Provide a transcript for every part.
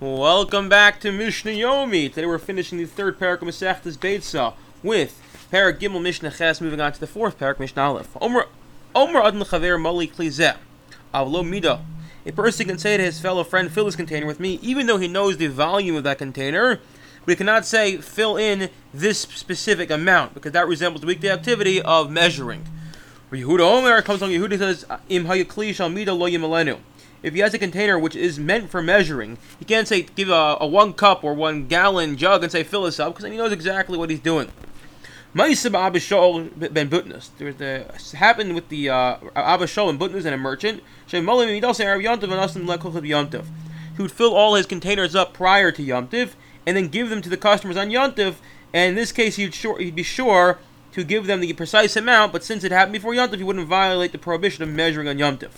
Welcome back to Mishnah Yomi. Today we're finishing the third perek of Masechtas Beitza with perek Gimel Mishnah Ches, moving on to the fourth parak Mishnah Aleph. Omer Omer Adon Chaver Mali Klizeh Avlo Mida. A person can say to his fellow friend, "Fill this container with me," even though he knows the volume of that container. But we cannot say fill in this specific amount because that resembles the weekday activity of measuring. Yehuda Omer comes along. Yehuda says, "Im hayakli shal mida lo yimalenu." If he has a container which is meant for measuring, he can't say give a, a one cup or one gallon jug and say fill this up because then he knows exactly what he's doing. Ma'isib Abba Shaul ben Butnus. There was the happened with the uh, Abba Shaul and Butnus and a merchant. He would fill all his containers up prior to Yomtiv and then give them to the customers on Yomtiv. And in this case, he'd, sure, he'd be sure to give them the precise amount, but since it happened before Yomtiv, he wouldn't violate the prohibition of measuring on Yomtiv.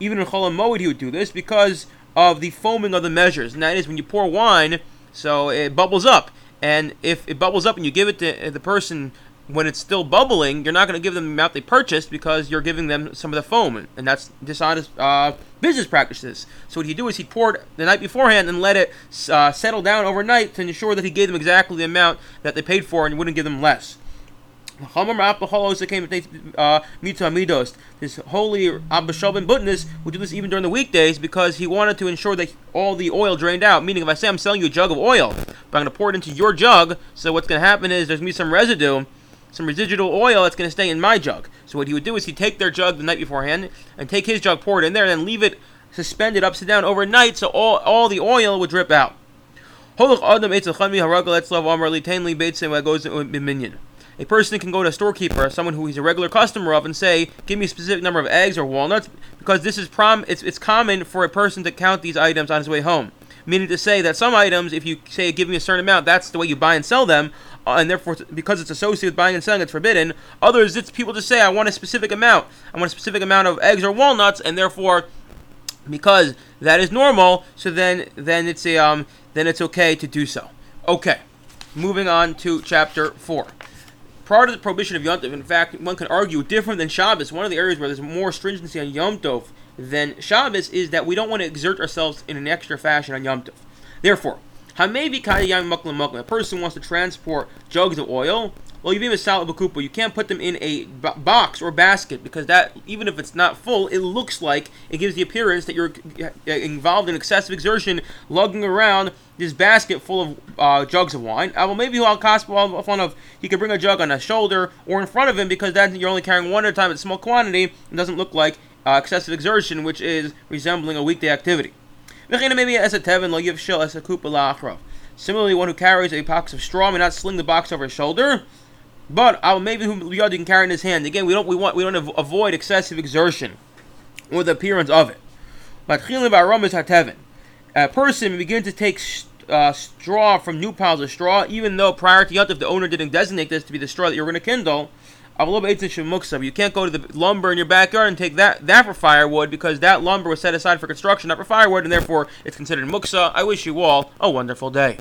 Even in Chol HaMoed, he would do this because of the foaming of the measures. And that is when you pour wine, so it bubbles up. And if it bubbles up and you give it to the person when it's still bubbling, you're not going to give them the amount they purchased because you're giving them some of the foam, and that's dishonest uh, business practices. So what he do is he poured the night beforehand and let it uh, settle down overnight to ensure that he gave them exactly the amount that they paid for and wouldn't give them less. Uh, this holy Abba Butness would do this even during the weekdays because he wanted to ensure that all the oil drained out. Meaning, if I say I'm selling you a jug of oil, but I'm going to pour it into your jug, so what's going to happen is there's going to be some residue, some residual oil that's going to stay in my jug. So what he would do is he'd take their jug the night beforehand and take his jug, pour it in there, and then leave it suspended upside down overnight so all, all the oil would drip out. goes in a person can go to a storekeeper, someone who he's a regular customer of, and say, "Give me a specific number of eggs or walnuts," because this is prom. It's, it's common for a person to count these items on his way home. Meaning to say that some items, if you say give me a certain amount, that's the way you buy and sell them, uh, and therefore because it's associated with buying and selling, it's forbidden. Others, it's people just say, "I want a specific amount. I want a specific amount of eggs or walnuts," and therefore because that is normal, so then then it's a um then it's okay to do so. Okay, moving on to chapter four prior to the prohibition of Yom Tov, in fact, one can argue different than Shabbos. One of the areas where there's more stringency on Yom Tov than Shabbos is that we don't want to exert ourselves in an extra fashion on Yom Tov. Therefore, a person wants to transport jugs of oil well, you a salad bakupa. You can't put them in a b- box or basket because that, even if it's not full, it looks like it gives the appearance that you're involved in excessive exertion, lugging around this basket full of uh, jugs of wine. Uh, well, maybe he'll cost fun of he could bring a jug on his shoulder or in front of him because then you're only carrying one at a time a small quantity and doesn't look like uh, excessive exertion, which is resembling a weekday activity. Similarly, one who carries a box of straw may not sling the box over his shoulder. But uh, maybe Yad can carry in his hand. Again, we don't we want we don't av- avoid excessive exertion or the appearance of it. But a person begin to take uh, straw from new piles of straw, even though prior to Yontif the owner didn't designate this to be the straw that you're going to kindle. You can't go to the lumber in your backyard and take that that for firewood because that lumber was set aside for construction, not for firewood, and therefore it's considered muksa. I wish you all a wonderful day.